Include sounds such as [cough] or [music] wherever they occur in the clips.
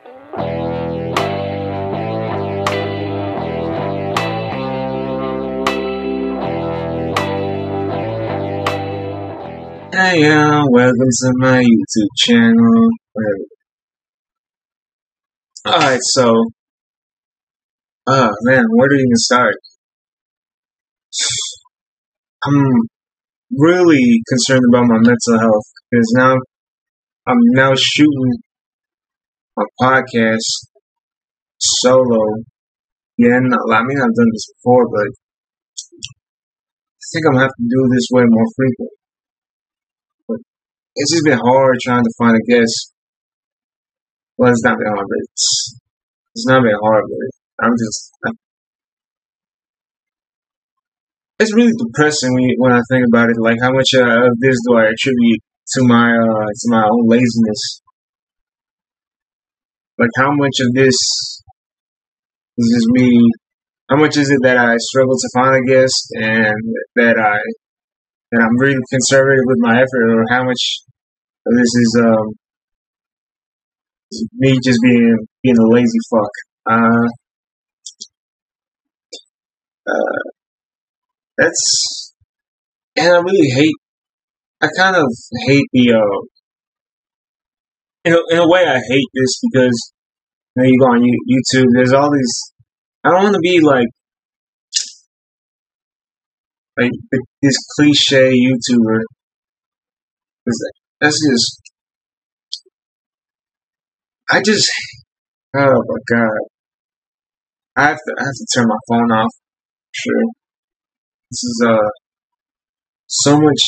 Hey, uh, welcome to my YouTube channel. Alright, so, oh man, where to even start? I'm really concerned about my mental health because now I'm now shooting my podcast solo. Yeah, I mean I've done this before, but I think I'm gonna have to do this way more frequent. But it's just been hard trying to find a guest. Well, it's not been hard, but it's it's not been hard, but I'm just I'm, it's really depressing when, you, when I think about it. Like how much uh, of this do I attribute to my uh, to my own laziness? Like how much of this is just me? How much is it that I struggle to find a guest, and that I that I'm really conservative with my effort, or how much of this is um, me just being being a lazy fuck? Uh, uh, that's and I really hate. I kind of hate the. Uh, in a, in a way, I hate this because you know you go on YouTube. There's all these. I don't want to be like like this cliche YouTuber. That's just. I just. Oh my god. I have to. I have to turn my phone off. Sure. This is uh so much.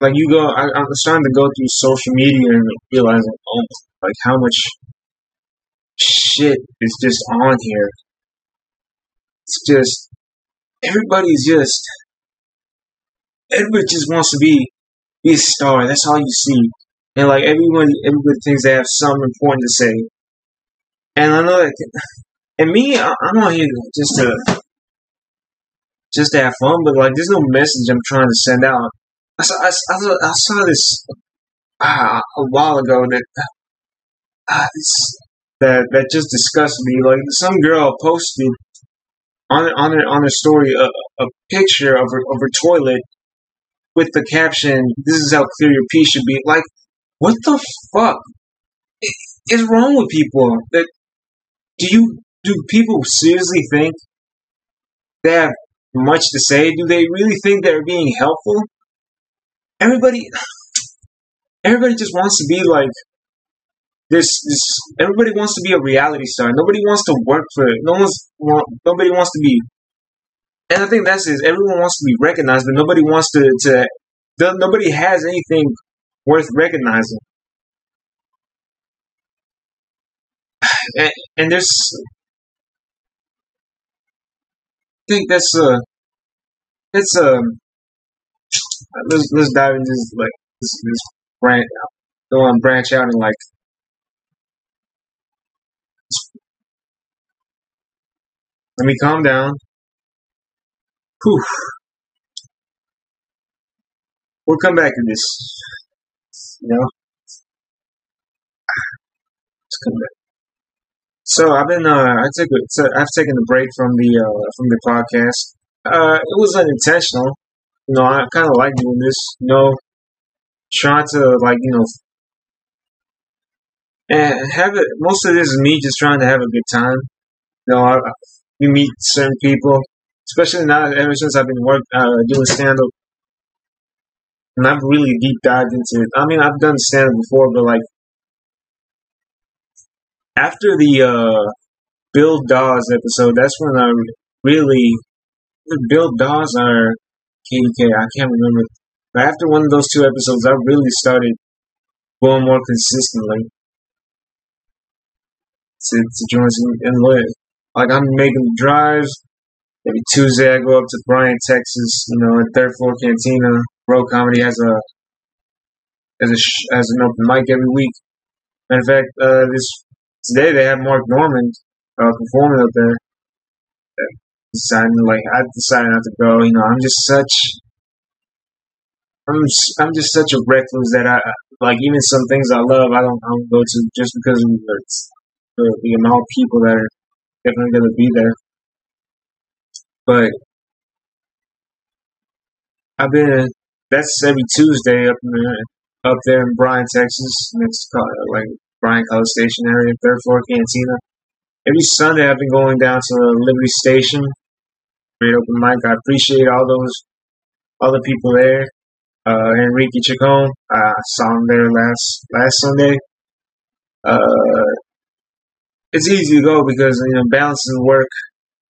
Like you go. I, I'm starting to go through social media and realizing, oh, like how much shit is just on here. It's just everybody's just everybody just wants to be be a star. That's all you see, and like everyone, everybody thinks they have something important to say. And I know that, and me, I, I'm on here just to just to have fun, but like there's no message I'm trying to send out. I saw I, saw, I saw this uh, a while ago that uh, that that just disgusted me. Like some girl posted on on her on story a, a picture of her of her toilet with the caption, "This is how clear your pee should be." Like, what the fuck is wrong with people? That do you do people seriously think they have much to say? Do they really think they're being helpful? Everybody, [sighs] everybody just wants to be like this. This everybody wants to be a reality star. Nobody wants to work for it. No one's nobody wants to be. And I think that's it. Everyone wants to be recognized, but nobody wants to. to nobody has anything worth recognizing. [sighs] And, and there's I think that's uh that's um let's let's dive into this like this this branch go on branch out and like let me calm down. Whew. We'll come back to this. You know? Let's come back. So I've been uh I took so I've taken a break from the uh from the podcast. Uh it was unintentional. Know, I kinda like doing this, you know, trying to like, you know and have it most of this is me just trying to have a good time. You know, I, you meet certain people, especially now ever since I've been work uh, doing stand up and I've really deep dived into it. I mean I've done stand up before but like after the uh, Bill Dawes episode, that's when I really Bill Dawes or KDK, I can't remember. But after one of those two episodes, I really started going more consistently to, to join some and live. Like I'm making the drives. Maybe Tuesday I go up to Bryan, Texas. You know, at Third Floor Cantina. Bro Comedy has a has a has an open mic every week. Matter of fact, uh, this today they have Mark Normand uh, performing up there. Deciding like I decided not to go. You know, I'm just such. I'm I'm just such a recluse that I like even some things I love I don't I don't go to just because of the the, the amount of people that are definitely gonna be there. But I've been that's every Tuesday up in the, up there in Bryan, Texas, next to like Bryan College Station area, third floor cantina. Every Sunday I've been going down to Liberty Station, great open mic. I appreciate all those other people there uh, Enrique Chacon. I saw him there last last Sunday. Uh, it's easy to go because you know balancing work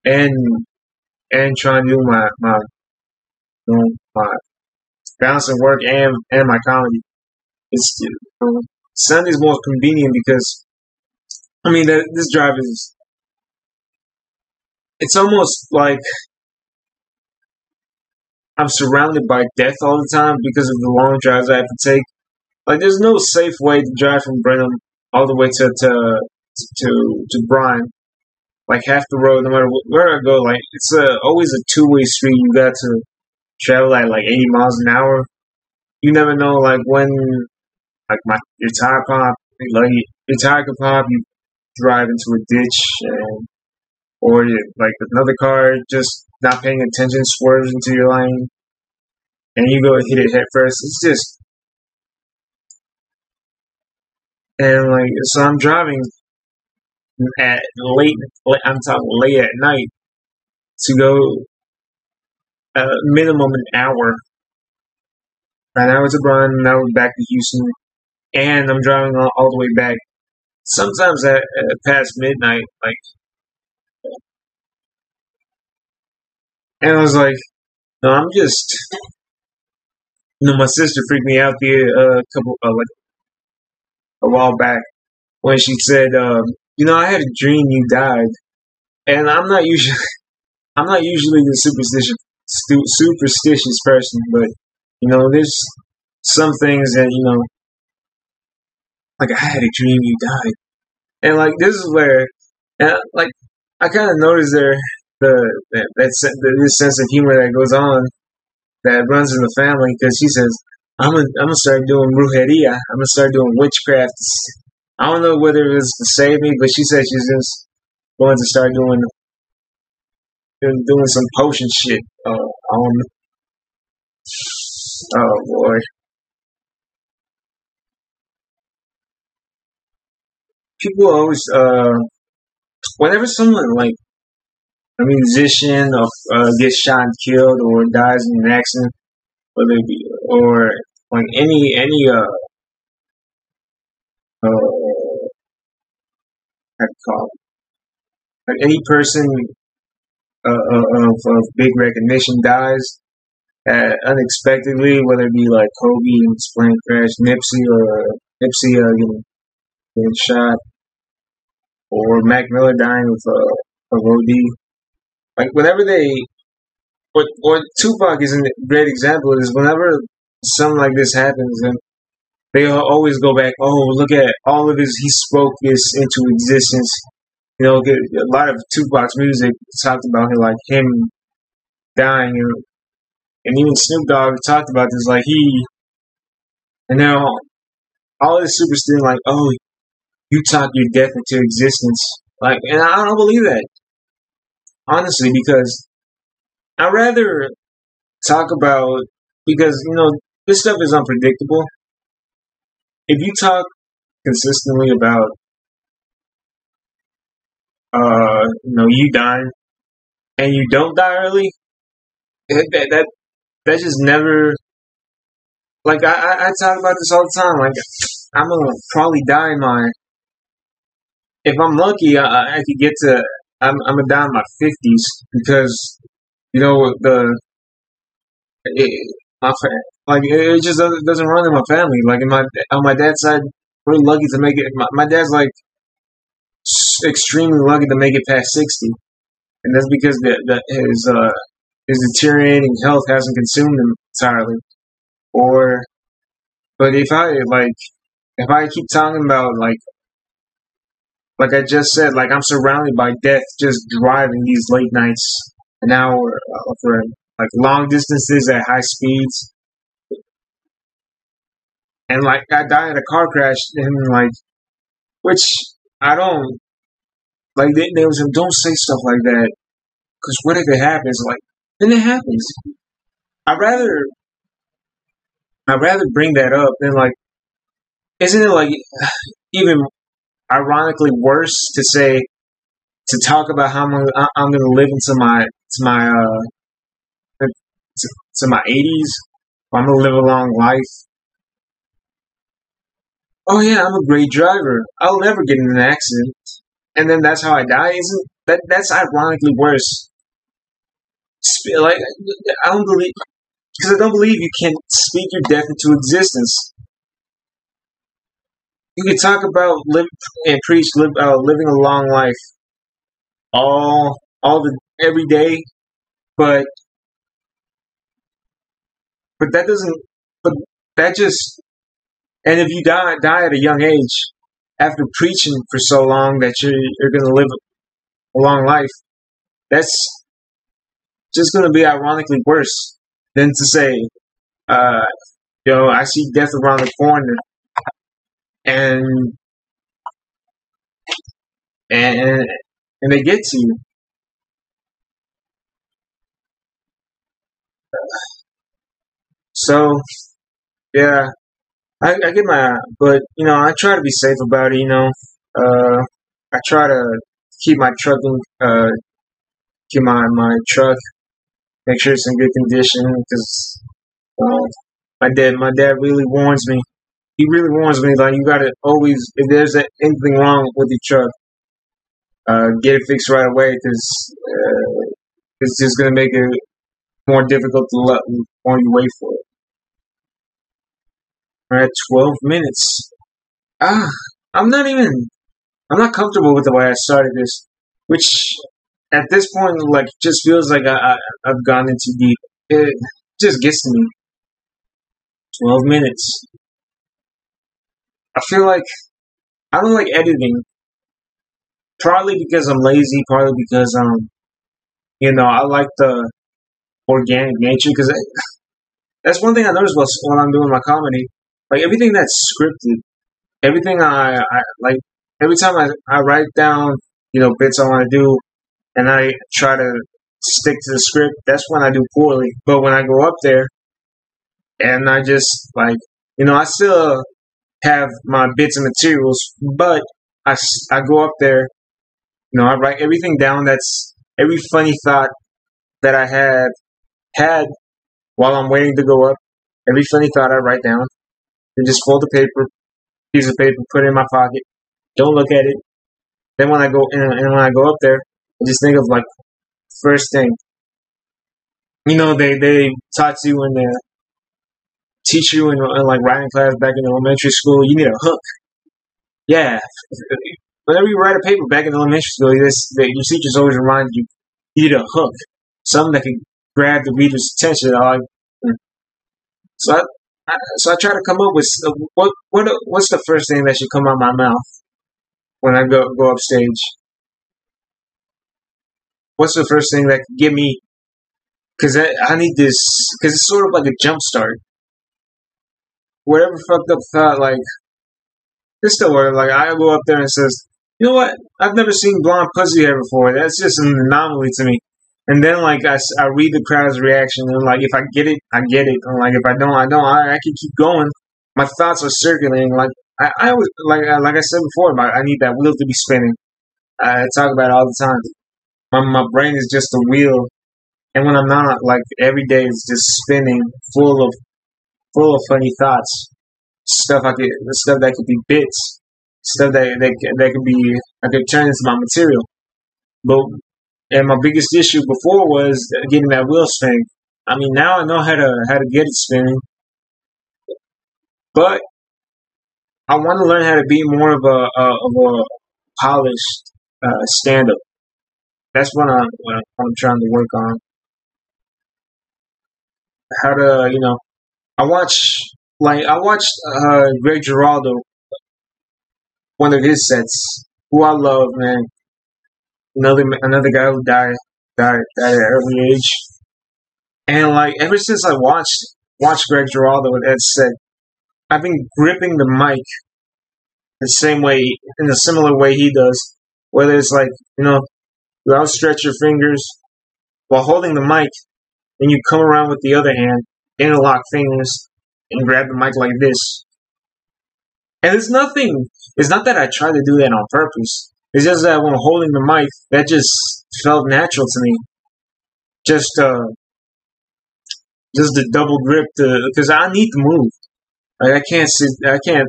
and and trying to do my my you know, my balancing work and and my comedy. It's you know, Sunday's more convenient because I mean this drive is it's almost like I'm surrounded by death all the time because of the long drives I have to take. Like, there's no safe way to drive from Brenham all the way to to to to Bryan. Like half the road, no matter where I go, like it's a, always a two way street. You got to travel at like 80 miles an hour. You never know, like when, like my your tire pop, like your tire can pop, you drive into a ditch, and or like another car just not paying attention swerves into your lane, and you go and hit it head first. It's just and like so I'm driving at late. I'm talking late at night to go a uh, minimum an hour. An hour to Bryan, an hour back to Houston, and I'm driving all, all the way back. Sometimes at, at past midnight, like And I was like, no, I'm just, you know, my sister freaked me out the uh, couple, uh, like a while back when she said, um, you know, I had a dream you died, and I'm not usually, [laughs] I'm not usually the superstitious, superstitious person, but you know, there's some things that you know, like I had a dream you died, and like this is where, and like I kind of noticed there the that, that, this sense of humor that goes on that runs in the family because she says I'm gonna I'm gonna start doing brujeria. I'm gonna start doing witchcraft. I don't know whether it was to save me, but she said she's just going to start doing doing some potion shit. Uh, um, oh boy. People always, uh, whenever someone like a musician uh, gets shot and killed or dies in an accident, whether it be or like any any uh uh how to call it? like any person uh, uh, of, of big recognition dies uh, unexpectedly, whether it be like Kobe in his plane crash, Nipsey or Nipsey uh, getting, getting shot, or Mac Miller dying of uh, of OD like whenever they, or or Tupac is a great example. Is whenever something like this happens, and they always go back. Oh, look at all of his. He spoke this into existence. You know, a lot of Tupac's music talked about him, like him dying, and, and even Snoop Dogg talked about this. Like he, and now all this superstition, like, oh, you talk your death into existence. Like, and I don't believe that honestly, because I'd rather talk about because you know this stuff is unpredictable. If you talk consistently about uh you know you dying and you don't die early, that that that just never like I, I, I talk about this all the time. Like I'm gonna probably die in my if I'm lucky, I, I could get to I'm I'm down my fifties because you know the it, my like it just doesn't, doesn't run in my family. Like in my on my dad's side, we're lucky to make it. My, my dad's like extremely lucky to make it past sixty, and that's because the his uh his deteriorating health hasn't consumed him entirely. Or, but if I like if I keep talking about like like I just said, like I'm surrounded by death just driving these late nights an hour uh, for like long distances at high speeds. and like I died in a car crash, and like, which I don't like. They, they was don't say stuff like that because what if it happens? Like, then it happens. I'd rather I'd rather bring that up than like, isn't it like [sighs] even ironically worse to say to talk about how I'm I'm going to live into my to my uh to, to my 80s. I'm to live a long life. Oh yeah, I'm a great driver. I'll never get in an accident. And then that's how I die, isn't that? That's ironically worse. Like I don't believe because I don't believe you can speak your death into existence. You can talk about live and preach live, uh, living a long life, all all the every day, but but that doesn't. But that just and if you die die at a young age after preaching for so long that you're you're gonna live a long life, that's just gonna be ironically worse than to say, uh, yo, I see death around the corner, and and and they get to you. So, yeah, I, I get my, but you know, I try to be safe about it. You know, uh, I try to keep my trucking, uh, keep my my truck make sure it's in good condition because uh, my dad my dad really warns me. He really warns me like you gotta always if there's anything wrong with your truck, uh, get it fixed right away because uh, it's just gonna make it more difficult to let while you wait for it. We're at twelve minutes. Ah, I'm not even. I'm not comfortable with the way I started this, which at this point, like, just feels like I, I I've gone into deep. It just gets to me. Twelve minutes. I feel like I don't like editing. Partly because I'm lazy, partly because um, you know, I like the organic nature. Because [laughs] that's one thing I noticed when I'm doing my comedy. Like everything that's scripted, everything I, I like. Every time I, I write down, you know, bits I want to do, and I try to stick to the script, that's when I do poorly. But when I go up there and I just like, you know, I still have my bits and materials, but I, I go up there, you know, I write everything down that's every funny thought that I have had while I'm waiting to go up. Every funny thought I write down and just fold the paper, piece of paper, put it in my pocket. Don't look at it. Then when I go and when I go up there, I just think of like first thing. You know, they they taught you in the uh, teach you in, like writing class back in elementary school. You need a hook. Yeah, whenever you write a paper back in elementary school, this your teachers always remind you you need a hook, something that can grab the reader's attention. Like, so I, I, so I try to come up with uh, what what what's the first thing that should come out my mouth when I go go up stage what's the first thing that could give me? Because I, I need this. Because it's sort of like a jump start. Whatever fucked up thought, like this still work. Like I go up there and says, you know what? I've never seen blonde pussy hair before. That's just an anomaly to me. And then like I, I read the crowd's reaction and like if I get it, I get it. And like if I don't, I don't. I, I can keep going. My thoughts are circulating. Like I, I always like like I said before, I need that wheel to be spinning. I talk about it all the time my, my brain is just a wheel and when I'm not, like every day is just spinning, full of full of funny thoughts, stuff I could, stuff that could be bits, stuff that that that could be I could turn into my material. But and my biggest issue before was getting that wheel spinning. I mean, now I know how to how to get it spinning, but I want to learn how to be more of a, a of a polished uh, stand up that's what I'm what I'm trying to work on. How to you know, I watch like I watched uh, Greg Giraldo, one of his sets, who I love, man. Another another guy who died died, died at an early age, and like ever since I watched watched Greg Giraldo with Ed set, I've been gripping the mic the same way, in a similar way he does. Whether it's like, you know, you outstretch your fingers while holding the mic, and you come around with the other hand, interlock fingers, and grab the mic like this. And it's nothing, it's not that I try to do that on purpose. It's just that when holding the mic, that just felt natural to me. Just, uh, just the double grip, the because I need to move. Like I can't sit, I can't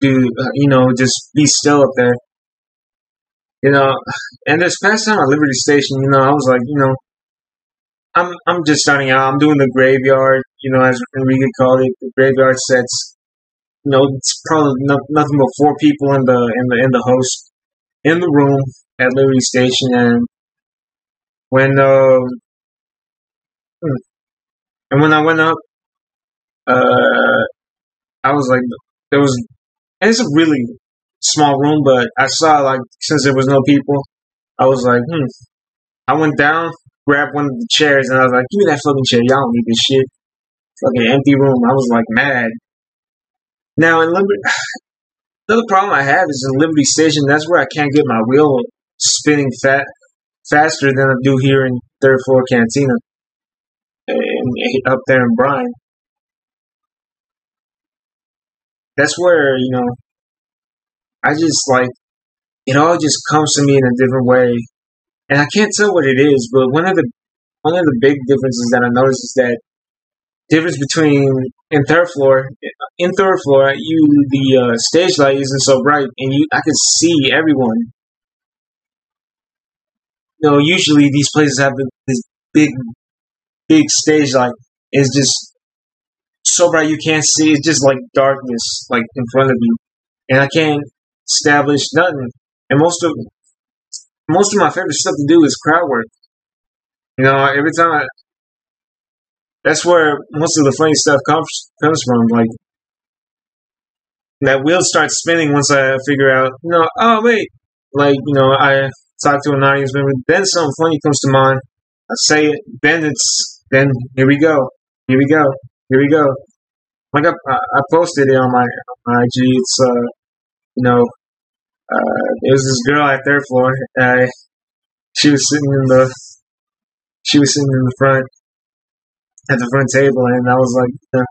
do, uh, you know, just be still up there. You know, and this past time at Liberty Station, you know, I was like, you know, I'm I'm just starting out. I'm doing the graveyard, you know, as Enrique called it, the graveyard sets. You know, it's probably no, nothing but four people in the in the in the host in the room at Liberty Station, and when uh, and when I went up, uh, I was like, there was, and it's a really small room, but I saw like since there was no people, I was like, hmm. I went down, grabbed one of the chairs, and I was like, give me that fucking chair. Y'all don't need this shit. Fucking empty room. I was like mad. Now in Liberty, [sighs] another problem I have is in Liberty Station. That's where I can't get my wheel spinning fat faster than I do here in third floor cantina and up there in Bryan. That's where you know I just like it all just comes to me in a different way, and I can't tell what it is. But one of the one of the big differences that I noticed is that difference between in third floor in third floor you the uh, stage light isn't so bright and you I can see everyone. You know, usually these places have this big big stage light. It's just so bright you can't see. It's just like darkness, like in front of you, and I can't establish nothing. And most of most of my favorite stuff to do is crowd work. You know, every time I, that's where most of the funny stuff comes comes from. Like that wheel starts spinning once I figure out, you know, oh wait, like you know, I talk to an audience member, then something funny comes to mind. I say it, then it's then here we go, here we go, here we go. Like I, I posted it on my, my IG. It's uh, you know, uh, there was this girl at third floor. Uh, she was sitting in the she was sitting in the front at the front table, and I was like,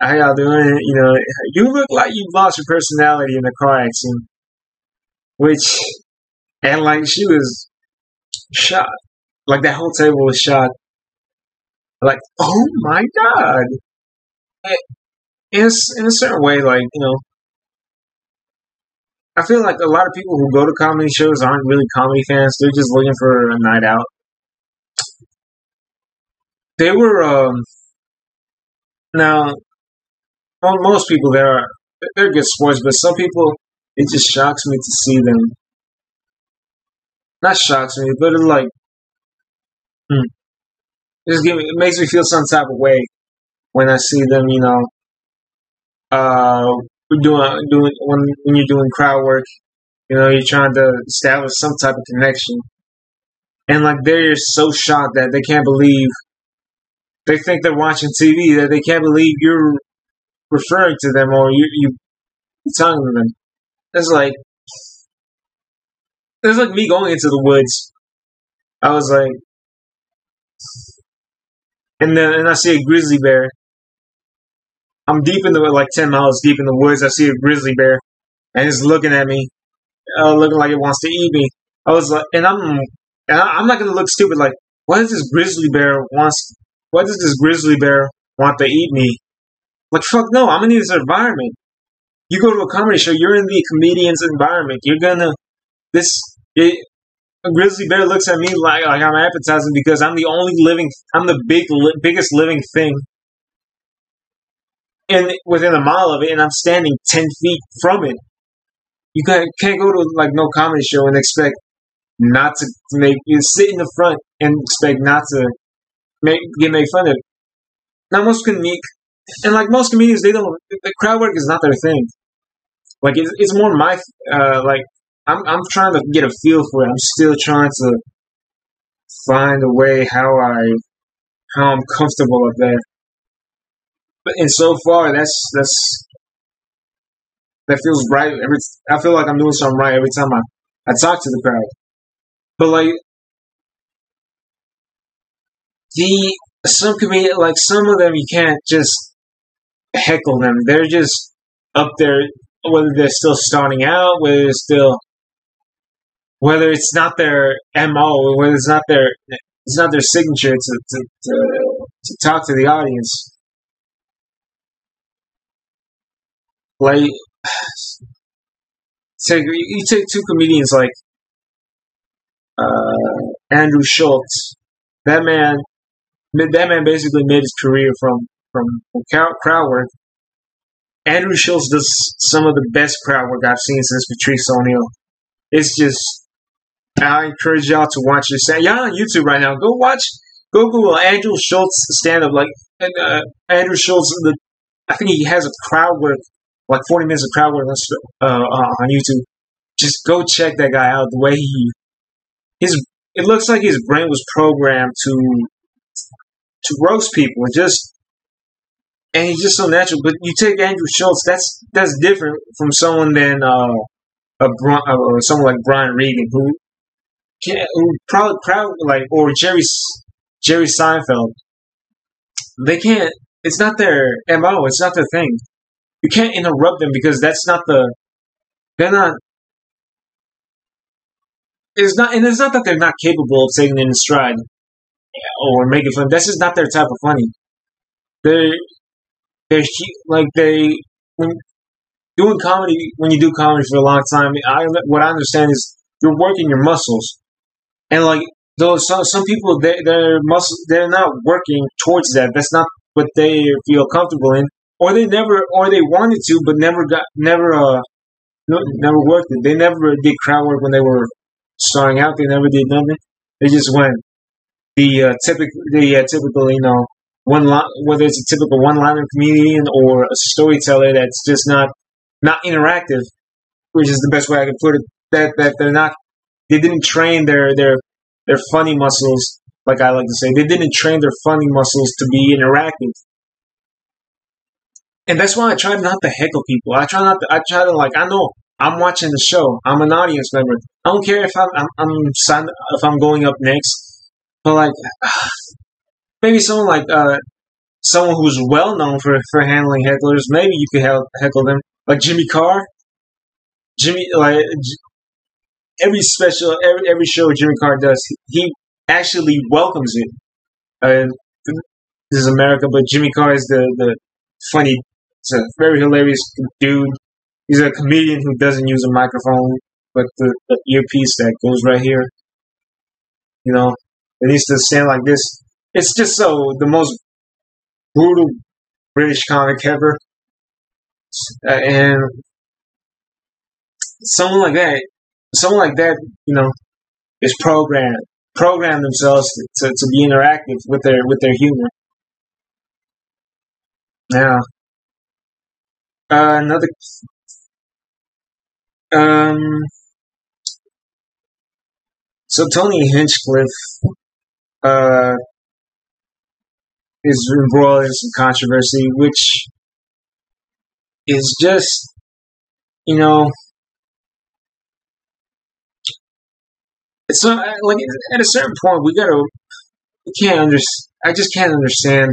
"How y'all doing?" You know, you look like you lost your personality in a car accident. Which, and like she was shocked, like that whole table was shocked. Like, oh my god! In a, in a certain way, like you know, I feel like a lot of people who go to comedy shows aren't really comedy fans. They're just looking for a night out. They were um, now. Well, most people there are they're good sports, but some people it just shocks me to see them. Not shocks me, but it's like, hmm, just give me, it makes me feel some type of way when I see them. You know, uh, doing doing when when you're doing crowd work, you know, you're trying to establish some type of connection, and like they're so shocked that they can't believe they think they're watching TV that they can't believe you're referring to them or you you telling them. It's like it's like me going into the woods. I was like, and then and I see a grizzly bear, I'm deep in the like ten miles deep in the woods. I see a grizzly bear, and it's looking at me, uh, looking like it wants to eat me. I was like, and I'm, and I'm not gonna look stupid. Like, why does this grizzly bear wants? Why does this grizzly bear want to eat me? Like, fuck no, I'm in this environment. You go to a comedy show, you're in the comedian's environment. You're gonna this. It, a grizzly bear looks at me like like I'm appetizing because I'm the only living. I'm the big li- biggest living thing in within a mile of it, and I'm standing ten feet from it. You can't, can't go to like no comedy show and expect not to make you sit in the front and expect not to make get made fun of. Now most comedians, and like most comedians, they don't. The crowd work is not their thing. Like it's, it's more my uh, like I'm I'm trying to get a feel for it. I'm still trying to find a way how I how I'm comfortable up there and so far, that's that's that feels right. Every I feel like I'm doing something right every time I I talk to the crowd. But like the some comedian, like some of them, you can't just heckle them. They're just up there, whether they're still starting out, whether they're still, whether it's not their mo, whether it's not their, it's not their signature to to, to, to talk to the audience. Like, [sighs] take you take two comedians like uh, Andrew Schulz. That man that man basically made his career from from, crowd work. Andrew Schulz does some of the best crowd work I've seen since Patrice O'Neal. It's just I encourage y'all to watch this. Y'all on YouTube right now. Go watch. Go Google Andrew Schulz stand up. Like uh, Andrew Schultz, the, I think he has a crowd work, like forty minutes of crowd work uh, uh, on YouTube. Just go check that guy out. The way he, his, it looks like his brain was programmed to to roast people and just and he's just so natural. But you take Andrew Schulz, that's that's different from someone than uh, a uh, someone like Brian Regan, who can, who probably proud like or Jerry Jerry Seinfeld. They can't. It's not their mo. It's not their thing. You can't interrupt them because that's not the. They're not. It's not, and it's not that they're not capable of taking it in stride or making fun. This is not their type of funny. They, they're like they when doing comedy. When you do comedy for a long time, I what I understand is you're working your muscles, and like those some some people they their muscles they're not working towards that. That's not what they feel comfortable in, or they never or they wanted to but never got never uh never worked it. They never did crowd work when they were starting out. They never did nothing. They just went the uh, typical the uh, typical you know one line whether it's a typical one liner comedian or a storyteller that's just not not interactive, which is the best way I can put it. That that they're not they didn't train their their their funny muscles like I like to say they didn't train their funny muscles to be interactive. And that's why I try not to heckle people. I try not. To, I try to like. I know I'm watching the show. I'm an audience member. I don't care if I'm, I'm, I'm if I'm going up next but like [sighs] maybe someone like uh, someone who's well known for for handling hecklers, maybe you could help heckle them, like Jimmy Carr. Jimmy, like every special, every every show Jimmy Carr does, he actually welcomes it. Uh, this is America, but Jimmy Carr is the the funny, a very hilarious dude. He's a comedian who doesn't use a microphone, but the, the earpiece that goes right here. You know, it needs to stand like this. It's just so the most brutal British comic ever. Uh, and someone like that, someone like that, you know, is programmed, program themselves to, to be interactive with their with their humor. Now, uh, another um, so Tony Hinchcliffe uh, is embroiled in some controversy, which is just, you know, it's not like at a certain point we gotta, we can't understand. I just can't understand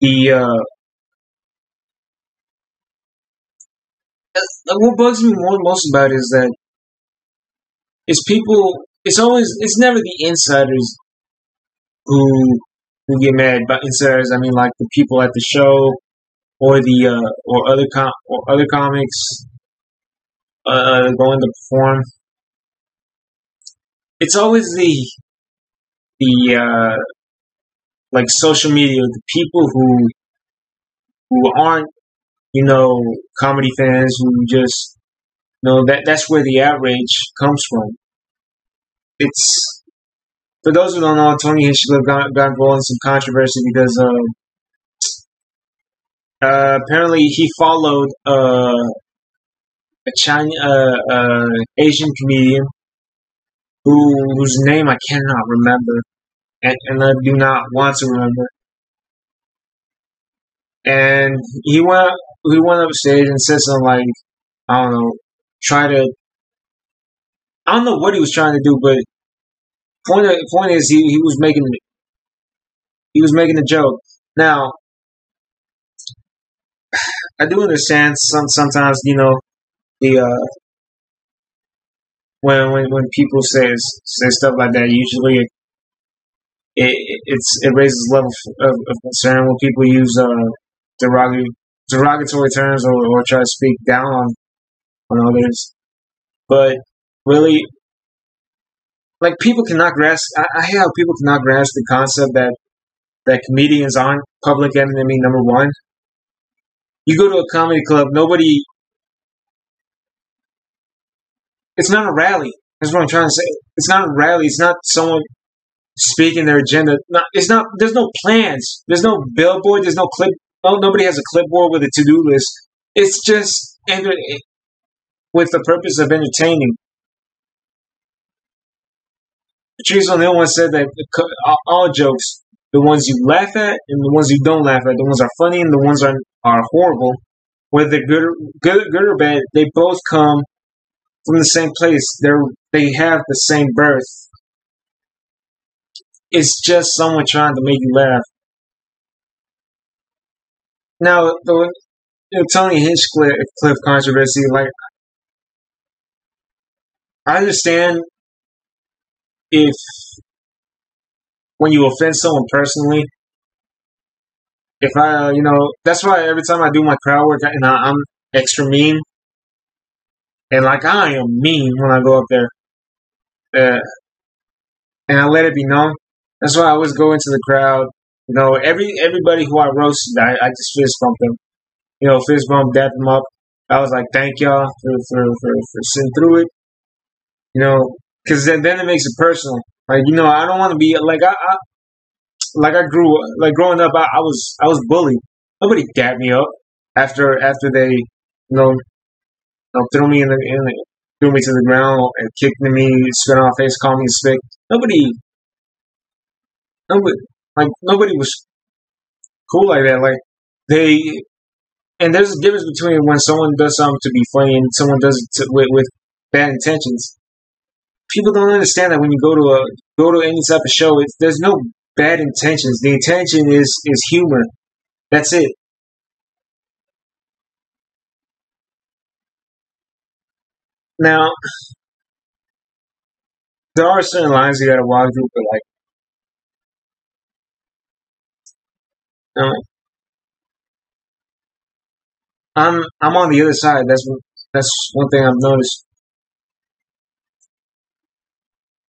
the. Uh, what bugs me more most about it is that is people it's always it's never the insiders who who get mad. But insiders, I mean, like the people at the show or the uh, or other com- or other comics uh, going to perform. It's always the the uh, like social media, the people who who aren't you know comedy fans who just you know that that's where the outrage comes from it's for those who don't know, Tony Hinchcliffe got, got involved in some controversy because uh, uh, apparently he followed uh, a China, uh, uh, Asian comedian who whose name I cannot remember, and, and I do not want to remember. and he went he went up stage and said something like, I don't know, try to. I don't know what he was trying to do, but point point is he, he was making he was making a joke. Now, I do understand some sometimes you know the uh, when when when people say say stuff like that, usually it, it it's it raises level of, of concern when people use uh, derogatory derogatory terms or, or try to speak down on on others. But really, like people cannot grasp. I, I hate how people cannot grasp the concept that that comedians aren't public enemy number one. You go to a comedy club, nobody. It's not a rally. That's what I'm trying to say. It's not a rally. It's not someone speaking their agenda. Not, it's not. There's no plans. There's no billboard. There's no clip. No, nobody has a clipboard with a to-do list. It's just with the purpose of entertaining. Patrice O'Neal once said that all jokes, the ones you laugh at and the ones you don't laugh at, the ones are funny and the ones are are horrible, whether good or, good, good or bad, they both come from the same place. They're they have the same birth. It's just someone trying to make you laugh. Now, the you know, Tony Hinchcliffe Cliff controversy, like I understand if when you offend someone personally, if I, you know, that's why every time I do my crowd work and I, am extra mean, and like I am mean when I go up there, uh, and I let it be known. That's why I always go into the crowd. You know, every everybody who I roasted, I, I just fist bump them. You know, fist bump, dap them up. I was like, thank y'all for for for, for sitting through it. You know, because then, then it makes it personal. Like you know, I don't want to be like I, I like I grew like growing up. I, I was I was bullied. Nobody dapped me up after after they you know, you know threw me in the, in the threw me to the ground and kicked me, spit on my face, called me a spick. Nobody, nobody like nobody was cool like that. Like they and there's a difference between when someone does something to be funny and someone does it to, with, with bad intentions people don't understand that when you go to a go to any type of show, it's, there's no bad intentions. The intention is is humor. That's it. Now, there are certain lines you gotta walk through, but like, um, I'm I'm on the other side. That's that's one thing I've noticed.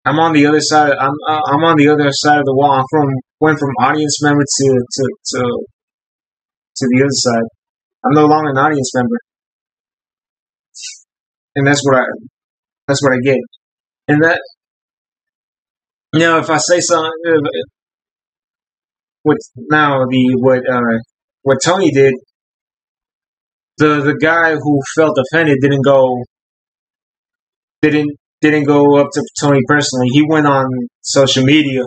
I'm on the other side. I'm uh, I'm on the other side of the wall. I'm from went from audience member to to to to the other side. I'm no longer an audience member, and that's what I that's what I get. And that you know, if I say something, with now the what uh, what Tony did, the the guy who felt offended didn't go didn't didn't go up to Tony personally. He went on social media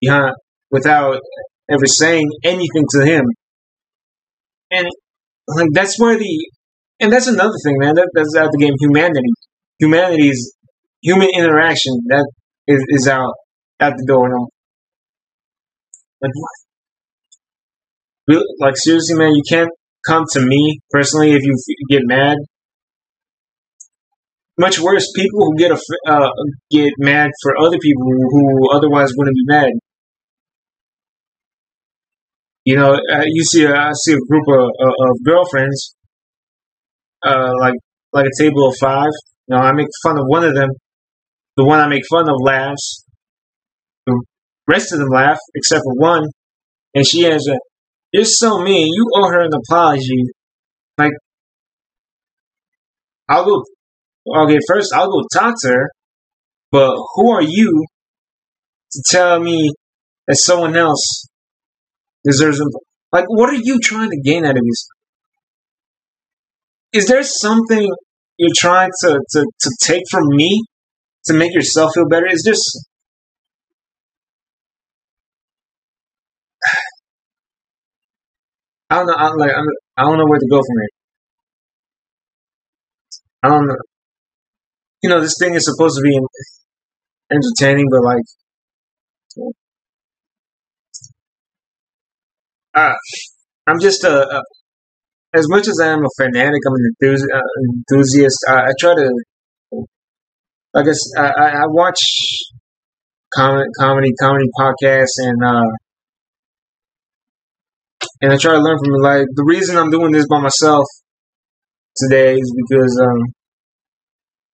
behind without ever saying anything to him. And like that's where the and that's another thing, man. That, that's out the game. Humanity, humanity's human interaction that is, is out out the door. Like what? Like seriously, man, you can't come to me personally if you get mad much worse, people who get a, uh, get mad for other people who otherwise wouldn't be mad. You know, uh, you see, a, I see a group of, of girlfriends, uh, like like a table of five. You know, I make fun of one of them. The one I make fun of laughs. The rest of them laugh, except for one, and she has a. You're so mean. You owe her an apology. Like, I'll go okay, first I'll go talk to her, but who are you to tell me that someone else deserves? Like, what are you trying to gain out of this? Is there something you're trying to, to, to take from me to make yourself feel better? Is this I don't know. I'm like I'm, I don't know where to go from here. I don't know. You know, this thing is supposed to be entertaining, but like, uh, I'm just a, a, as much as I am a fanatic, I'm an enthusi- uh, enthusiast. I, I try to, i like I watch comedy, comedy, comedy podcasts, and uh, and I try to learn from it. Like the reason I'm doing this by myself today is because um,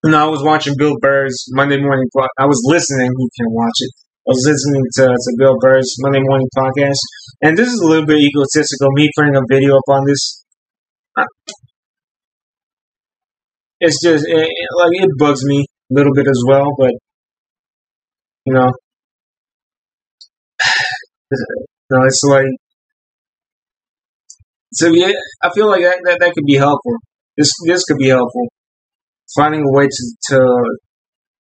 you know I was watching Bill Burr's Monday morning. I was listening. You can watch it. I was listening to, to Bill Burr's Monday morning podcast, and this is a little bit egotistical. Me putting a video up on this, it's just it, it- like it bugs me a little bit as well. But you know, [sighs] no, it's like so. Yeah, I feel like that, that that could be helpful. This this could be helpful. Finding a way to to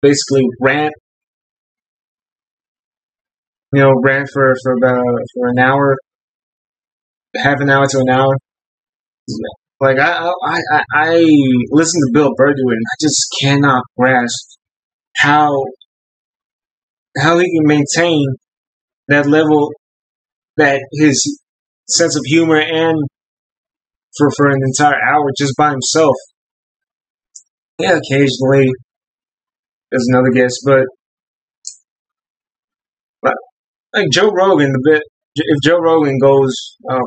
basically rant, you know, rant for for about for an hour, half an hour to an hour. Like I I I, I listen to Bill and I just cannot grasp how how he can maintain that level, that his sense of humor, and for for an entire hour just by himself. Yeah, occasionally there's another guest, but, but like Joe Rogan, the bit if Joe Rogan goes, um,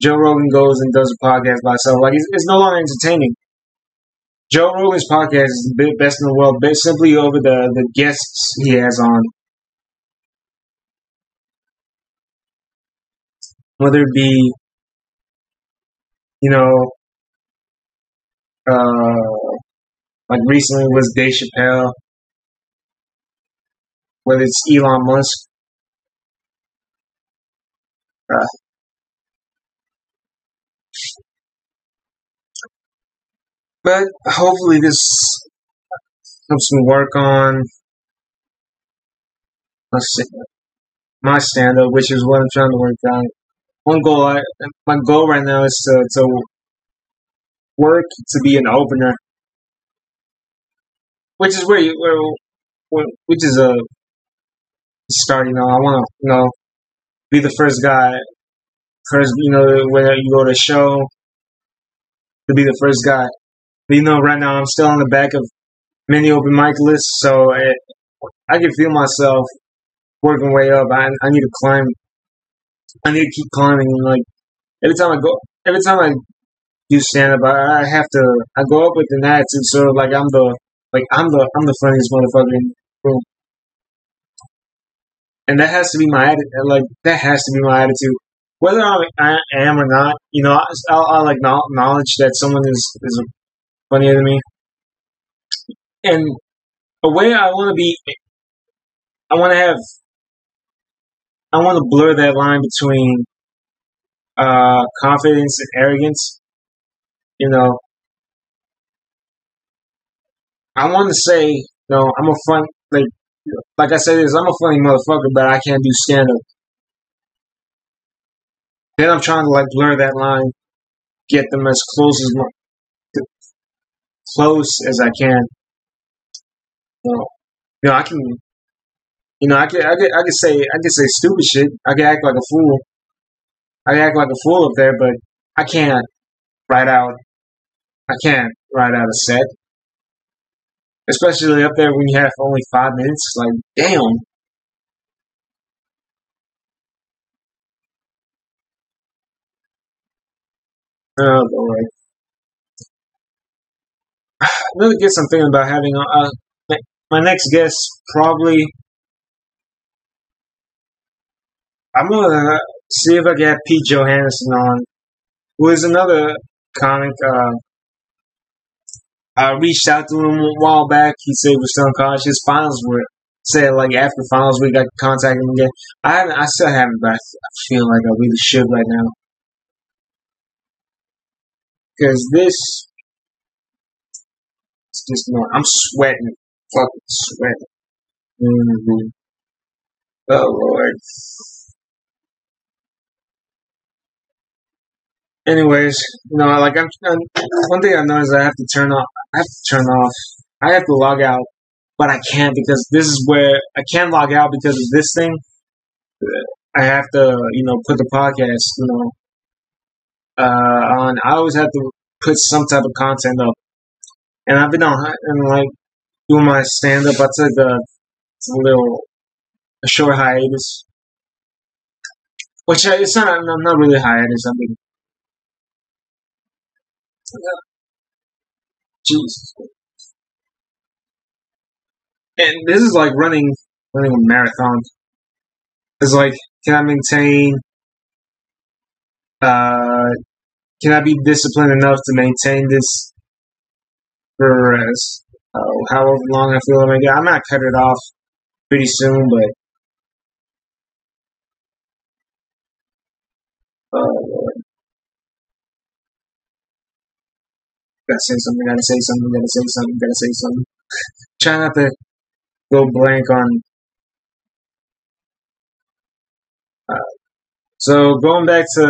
Joe Rogan goes and does a podcast by himself, like it's, it's no longer entertaining. Joe Rogan's podcast is the best in the world, simply over the the guests he has on, whether it be you know, uh, like recently was Dave Chappelle, whether it's Elon Musk. Uh, but hopefully this helps me work on let's see, my stand up, which is what I'm trying to work on. One goal, I, my goal right now is to, to work to be an opener, which is where you, where, which is a start. You know, I want to, you know, be the first guy, first, you know, when you go to show, to be the first guy. But, you know, right now I'm still on the back of many open mic lists, so I, I can feel myself working way up. I, I need to climb. I need to keep climbing. And like every time I go, every time I do stand up, I, I have to. I go up with an attitude, sort of like I'm the like I'm the I'm the funniest motherfucker in the room, and that has to be my attitude. Like that has to be my attitude, whether I'm, I am or not. You know, I, I'll, I'll acknowledge that someone is is funnier than me, and a way I want to be. I want to have. I want to blur that line between uh, confidence and arrogance. You know, I want to say, no, I'm a fun like like I said this, I'm a funny motherfucker, but I can't do stand up. Then I'm trying to like blur that line, get them as close as mu- close as I can. You know, you know I can, you know, I can, I can, I can say, I can say stupid shit. I can act like a fool. I can act like a fool up there, but I can't write out. I can't write out a set, especially up there when you have only five minutes. Like, damn. Oh boy. Another [sighs] guess I'm thinking about having uh, my next guest probably. I'm gonna see if I get Pete Johansson on, who is another comic. Uh, I reached out to him a while back. He said was still in college. His finals were said like after finals week. I contacted him again. I haven't. I still haven't, but I feel like I really should right now because this is just more. I'm sweating, fucking sweating. Mm-hmm. Oh lord. Anyways, you know, like I'm, I'm one thing I noticed I have to turn off. I have to turn off. I have to log out, but I can't because this is where I can't log out because of this thing. I have to, you know, put the podcast, you know, uh, on. I always have to put some type of content up, and I've been on and like doing my stand up. I took a, a little a short hiatus, which I, it's not. I'm not really hiatus. I mean, Jesus. And this is like running running a marathon. It's like, can I maintain? Uh, can I be disciplined enough to maintain this for as uh, however long I feel like I might cut it off pretty soon, but uh, gotta say something, gotta say something, gotta say something, gotta say something. Try not to go blank on. Uh, so going back to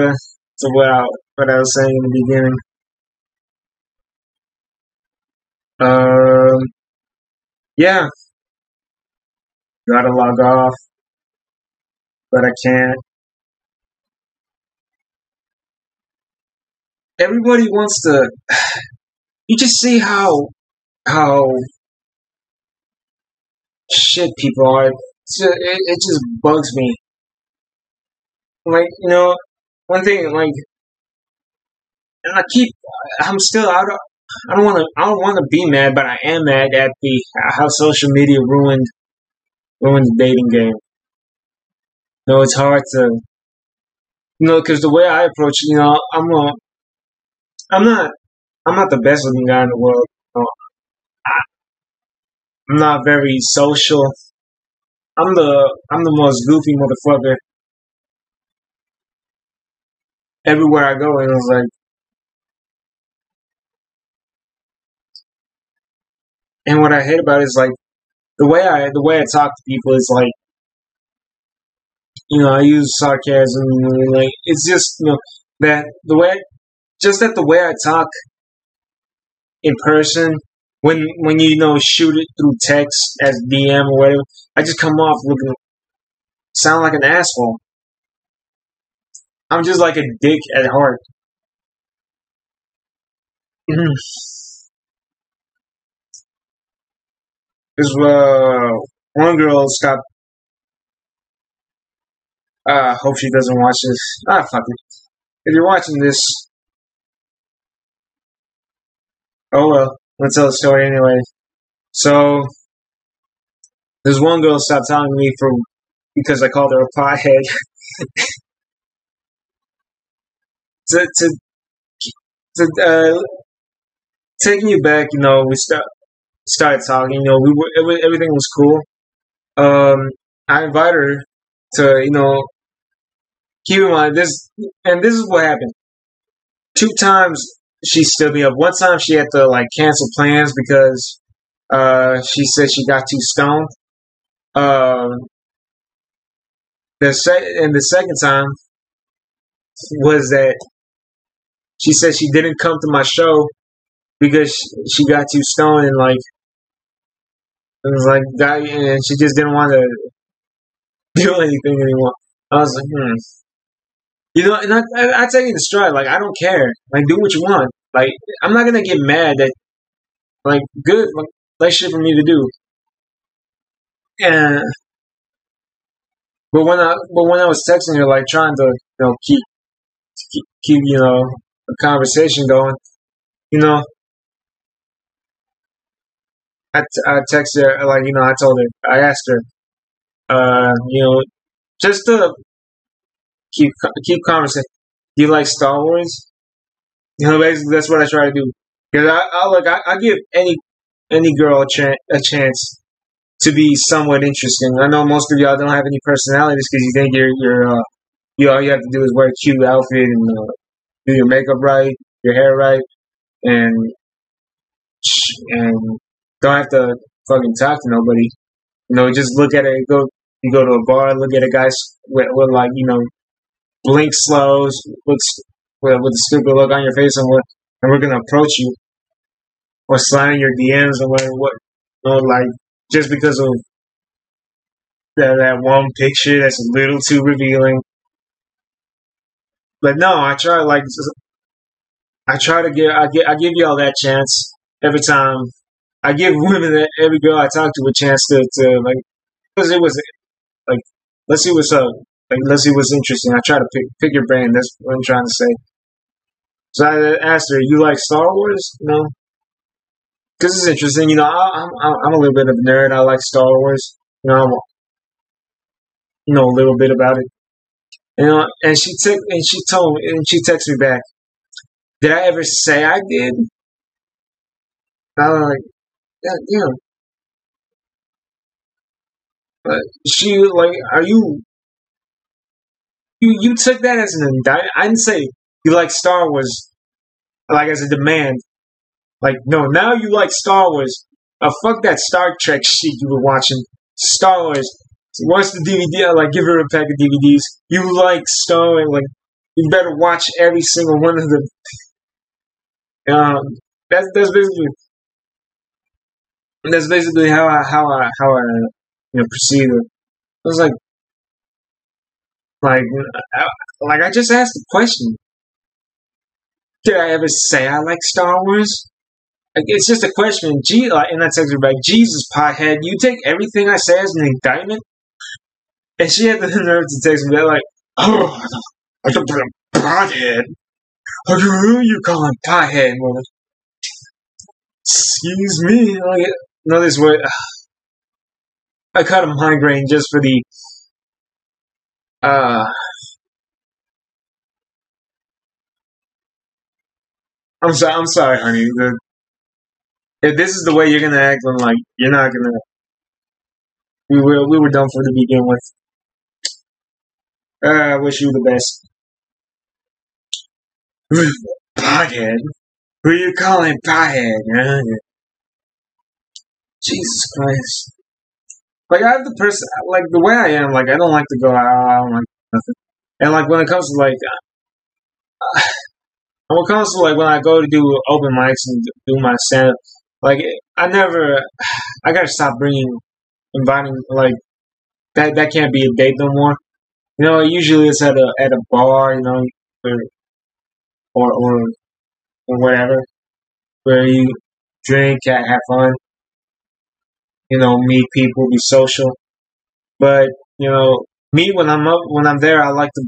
to what I, what I was saying in the beginning. Um, yeah, gotta log off, but I can't. Everybody wants to you just see how how shit people are. Just, it, it just bugs me. Like you know, one thing like, and I keep. I'm still out. Of, I don't want to. I don't want to be mad, but I am mad at the how social media ruined ruined the dating game. You know, it's hard to. You know, because the way I approach, you know, I'm a. I'm not I'm not the best looking guy in the world. No, I, I'm not very social. I'm the I'm the most goofy motherfucker everywhere I go. And it's like, and what I hate about it is like the way I the way I talk to people is like, you know, I use sarcasm. Like it's just you know that the way just that the way I talk in person when when you, know shoot it through text as DM or whatever, I just come off looking sound like an asshole. I'm just like a dick at heart. This uh, one girl stopped. I uh, hope she doesn't watch this. Ah, fuck it. If you're watching this, Oh well, let's tell the story anyway. So, this one girl stopped talking to me for because I called her a pothead. [laughs] to to to uh, taking you back, you know, we start started talking. You know, we were everything was cool. Um, I invited her to, you know, keep in mind this, and this is what happened. Two times she stood me up. One time she had to like cancel plans because uh, she said she got too stoned. Um, the se- and the second time was that she said she didn't come to my show because she got too stoned and like it was like that, and she just didn't want to [laughs] do anything anymore. I was like, hmm. You know, and I, I, I tell you the stride, like, I don't care. Like, do what you want. Like, I'm not gonna get mad that, like, good, like, shit for me to do. And, but when I, but when I was texting her, like, trying to, you know, keep, keep, keep you know, a conversation going, you know, I, t- I texted her, like, you know, I told her, I asked her, uh, you know, just to keep keep conversation. Do you like Star Wars? You know, basically that's what I try to do. Because I, I like I, I, give any any girl a, chance a chance to be somewhat interesting. I know most of y'all don't have any personalities because you think you're you're uh, you all you have to do is wear a cute outfit and uh, do your makeup right, your hair right, and and don't have to fucking talk to nobody. You know, just look at it. Go you go to a bar, look at a guy with, with like you know blink slows, looks with, with a stupid look on your face, and we're and we're gonna approach you or slide in your DMs or what, what you know, like just because of that that one picture that's a little too revealing. But no, I try like I try to give I give I give y'all that chance every time. I give women every girl I talk to a chance to, to like because it was like let's see what's up. Like let's see what's interesting. I try to pick pick your brain. That's what I'm trying to say. So I asked her, "You like Star Wars?" No, because it's interesting. You know, I, am I'm, I'm a little bit of a nerd. I like Star Wars. You know, I'm, you know a little bit about it. You know, and she took and she told me and she texted me back. Did I ever say I did? I was like, yeah, yeah. But she like, are you? You you took that as an indictment. I didn't say you like Star Wars, like as a demand. Like, no, now you like Star Wars. Uh, fuck that Star Trek shit you were watching. Star Wars. Watch the DVD. I like, give her a pack of DVDs. You like Star Wars. Like, you better watch every single one of them. Um, that's that's basically that's basically how I how I how I you know proceed. It was like like I, like I just asked the question. Did I ever say I like Star Wars? it's just a question. Gee, like, and that text her back, Jesus, pothead, you take everything I say as an indictment? And she had the nerve to text me that, like, oh, I don't put a pothead. Who you calling pothead, woman? Excuse me. Like, no, this way. I caught a migraine just for the, uh, I'm sorry. I'm sorry, honey. The if this is the way you're gonna act, I'm like, you're not gonna. We were we were done for to begin with. Uh, I wish you the best. Pothead? Who are you calling pothead? Jesus Christ. Like I have the person, like the way I am. Like I don't like to go out. I don't like nothing. And like when it comes to like, uh, [sighs] when it comes to like when I go to do open mics and do my stand like I never, [sighs] I gotta stop bringing, inviting like that. That can't be a date no more. You know, usually it's at a at a bar, you know, or or or, or whatever, where you drink, and have fun, you know, meet people, be social. But you know, me when I'm up, when I'm there, I like to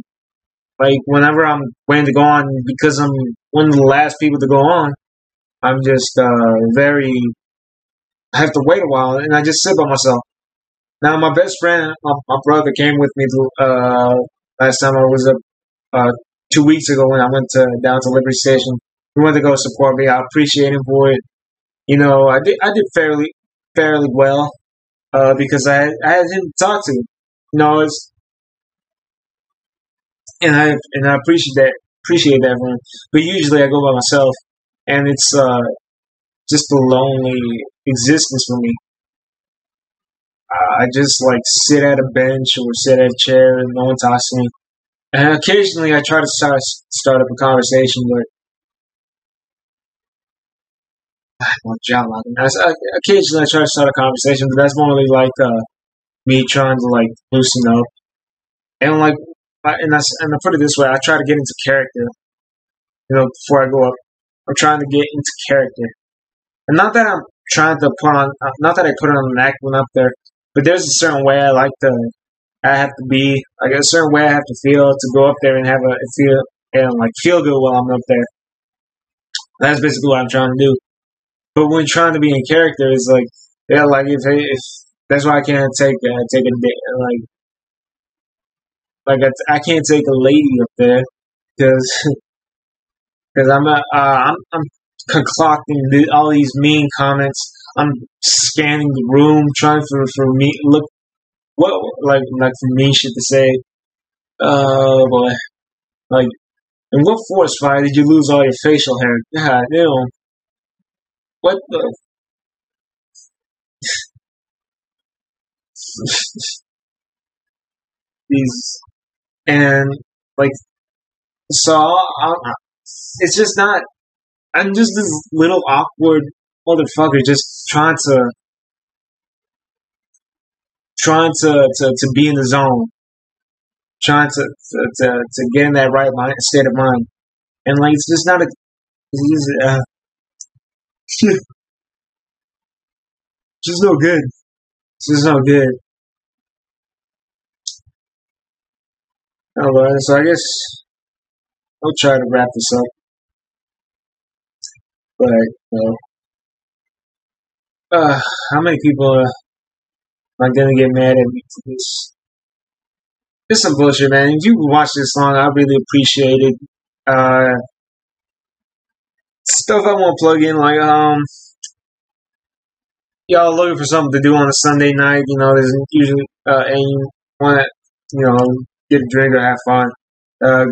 like whenever I'm waiting to go on because I'm one of the last people to go on. I'm just uh, very. I have to wait a while, and I just sit by myself. Now, my best friend, my, my brother, came with me uh, last time I was up uh, two weeks ago when I went to down to Liberty Station. He wanted to go support me. I appreciate him for it. You know, I did I did fairly fairly well uh, because I I had him talk to. You know, it's and I and I appreciate that appreciate that him. But usually I go by myself and it's uh, just a lonely existence for me. I just like sit at a bench or sit at a chair and no one talks to me. And occasionally I try to start start up a conversation, but well, John Occasionally I try to start a conversation, but that's more like uh, me trying to like loosen up. And like, and I, and I put it this way, I try to get into character, you know, before I go up I'm trying to get into character. And not that I'm trying to put on, not that I put on an act when up there, but there's a certain way I like to, I have to be, like a certain way I have to feel to go up there and have a feel and like feel good while I'm up there. That's basically what I'm trying to do. But when trying to be in character, it's like, yeah, like if, if that's why I can't take uh, take a like like I, I can't take a lady up there because because [laughs] I'm, uh, I'm I'm concocting all these mean comments. I'm scanning the room, trying for for me look what like like for me shit to say. Oh boy, like in what force fire did you lose all your facial hair? God damn. What the? These and like so I, it's just not. I'm just this little awkward motherfucker just trying to trying to, to, to be in the zone, trying to, to, to, to get in that right mind, state of mind. And like, it's just not a, it's uh, just, uh, just no good. It's just no good. Alright, so I guess I'll try to wrap this up. But, uh, how many people am I gonna get mad at me for this? It's some bullshit, man. If you watch this long, I really appreciate it. Uh, stuff I want to plug in, like, um, y'all looking for something to do on a Sunday night, you know, there's usually, uh, and you want to, you know, get a drink or have fun, uh,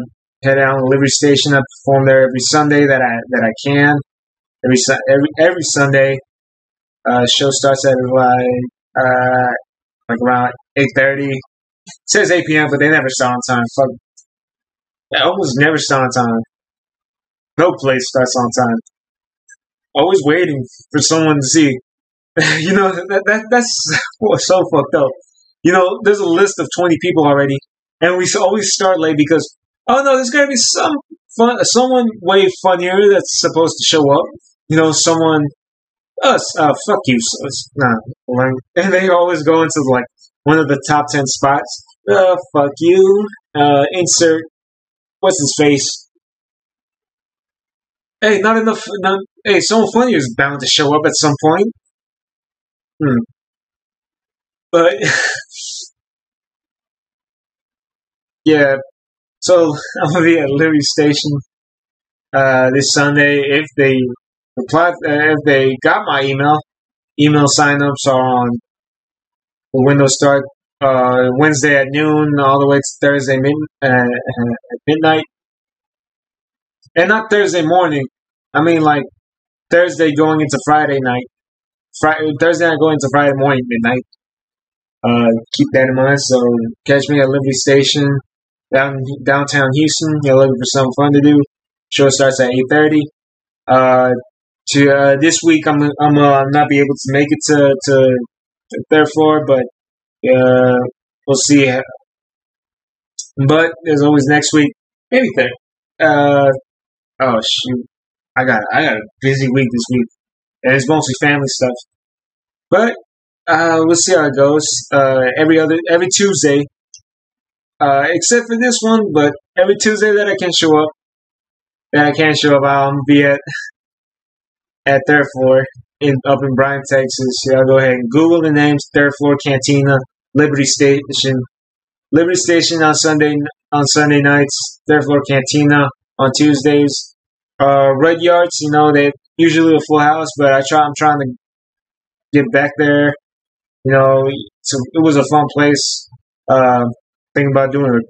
head out to Liberty Station. I perform there every Sunday that I, that I can. Every, every, every Sunday. Uh, show starts at like, uh, like around 8.30. It says 8 p.m., but they never start on time. Fuck. They almost never start on time. No place starts on time. Always waiting for someone to see. [laughs] you know, that, that that's [laughs] so fucked up. You know, there's a list of 20 people already, and we always start late because, oh no, there's gotta be some fun, someone way funnier that's supposed to show up. You know, someone, us, uh, fuck you, nah, [laughs] and they always go into like one of the top 10 spots. Uh, fuck you, uh, insert, what's his face? Hey, not enough, not, hey, someone funny is bound to show up at some point. Hmm. But [laughs] yeah, so I'm gonna be at Liberty Station uh, this Sunday. If they reply, uh, if they got my email, email signups are on the window start uh, Wednesday at noon all the way to Thursday mid, uh, at [laughs] midnight, and not Thursday morning. I mean like Thursday going into Friday night. Friday, Thursday night going into Friday morning midnight. Uh, keep that in mind. So catch me at Liberty Station down downtown Houston. You're looking for something fun to do. Show starts at eight thirty. Uh, to uh, this week, I'm I'm uh, not be able to make it to to the third floor, but uh, we'll see. But there's always next week, maybe. Uh, oh shoot, I got I got a busy week this week, and it's mostly family stuff. But uh, we'll see how it goes. Uh, every other every Tuesday, uh, except for this one, but every Tuesday that I can show up, that I can show up, I'll be at [laughs] at third floor in up in Bryan, Texas. Yeah, I'll go ahead and Google the names: third floor Cantina, Liberty Station, Liberty Station on Sunday on Sunday nights, third floor Cantina on Tuesdays. Uh, Rudyard's, you know, they usually a full house, but I try. I'm trying to get back there. You know, so it was a fun place. Uh, thinking about doing it,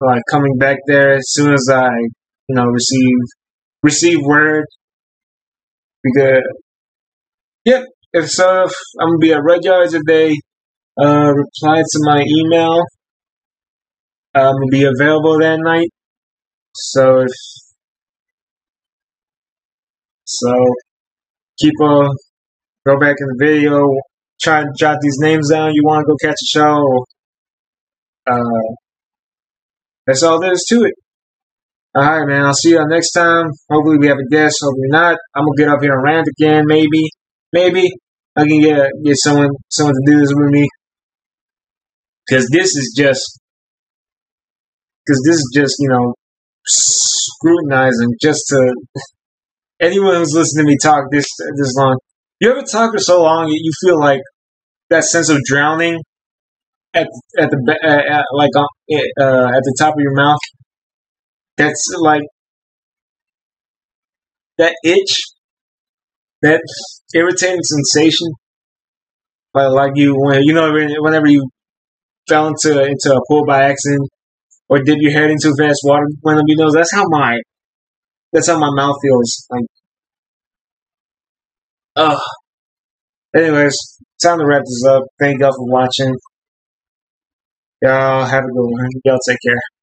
like coming back there as soon as I, you know, receive receive word. Because, yep. If so, if I'm gonna be at Rudyard's if they uh, reply to my email. I'm gonna be available that night. So if so, keep a go back in the video, try and jot these names down. You want to go catch a show? Uh, that's all there is to it. All right, man. I'll see y'all next time. Hopefully, we have a guest. Hopefully not. I'm gonna get up here and rant again. Maybe, maybe I can get get someone someone to do this with me. Because this is just, because this is just you know scrutinizing just to [laughs] anyone who's listening to me talk this this long. You ever talk for so long you feel like that sense of drowning at at the at, like uh, at the top of your mouth. That's like that itch, that irritating sensation, like like you when you know whenever you fell into into a pool by accident or dip your head into fast water went up your nose. That's how my that's how my mouth feels. Like, ugh. Anyways, time to wrap this up. Thank y'all for watching. Y'all have a good one. Y'all take care.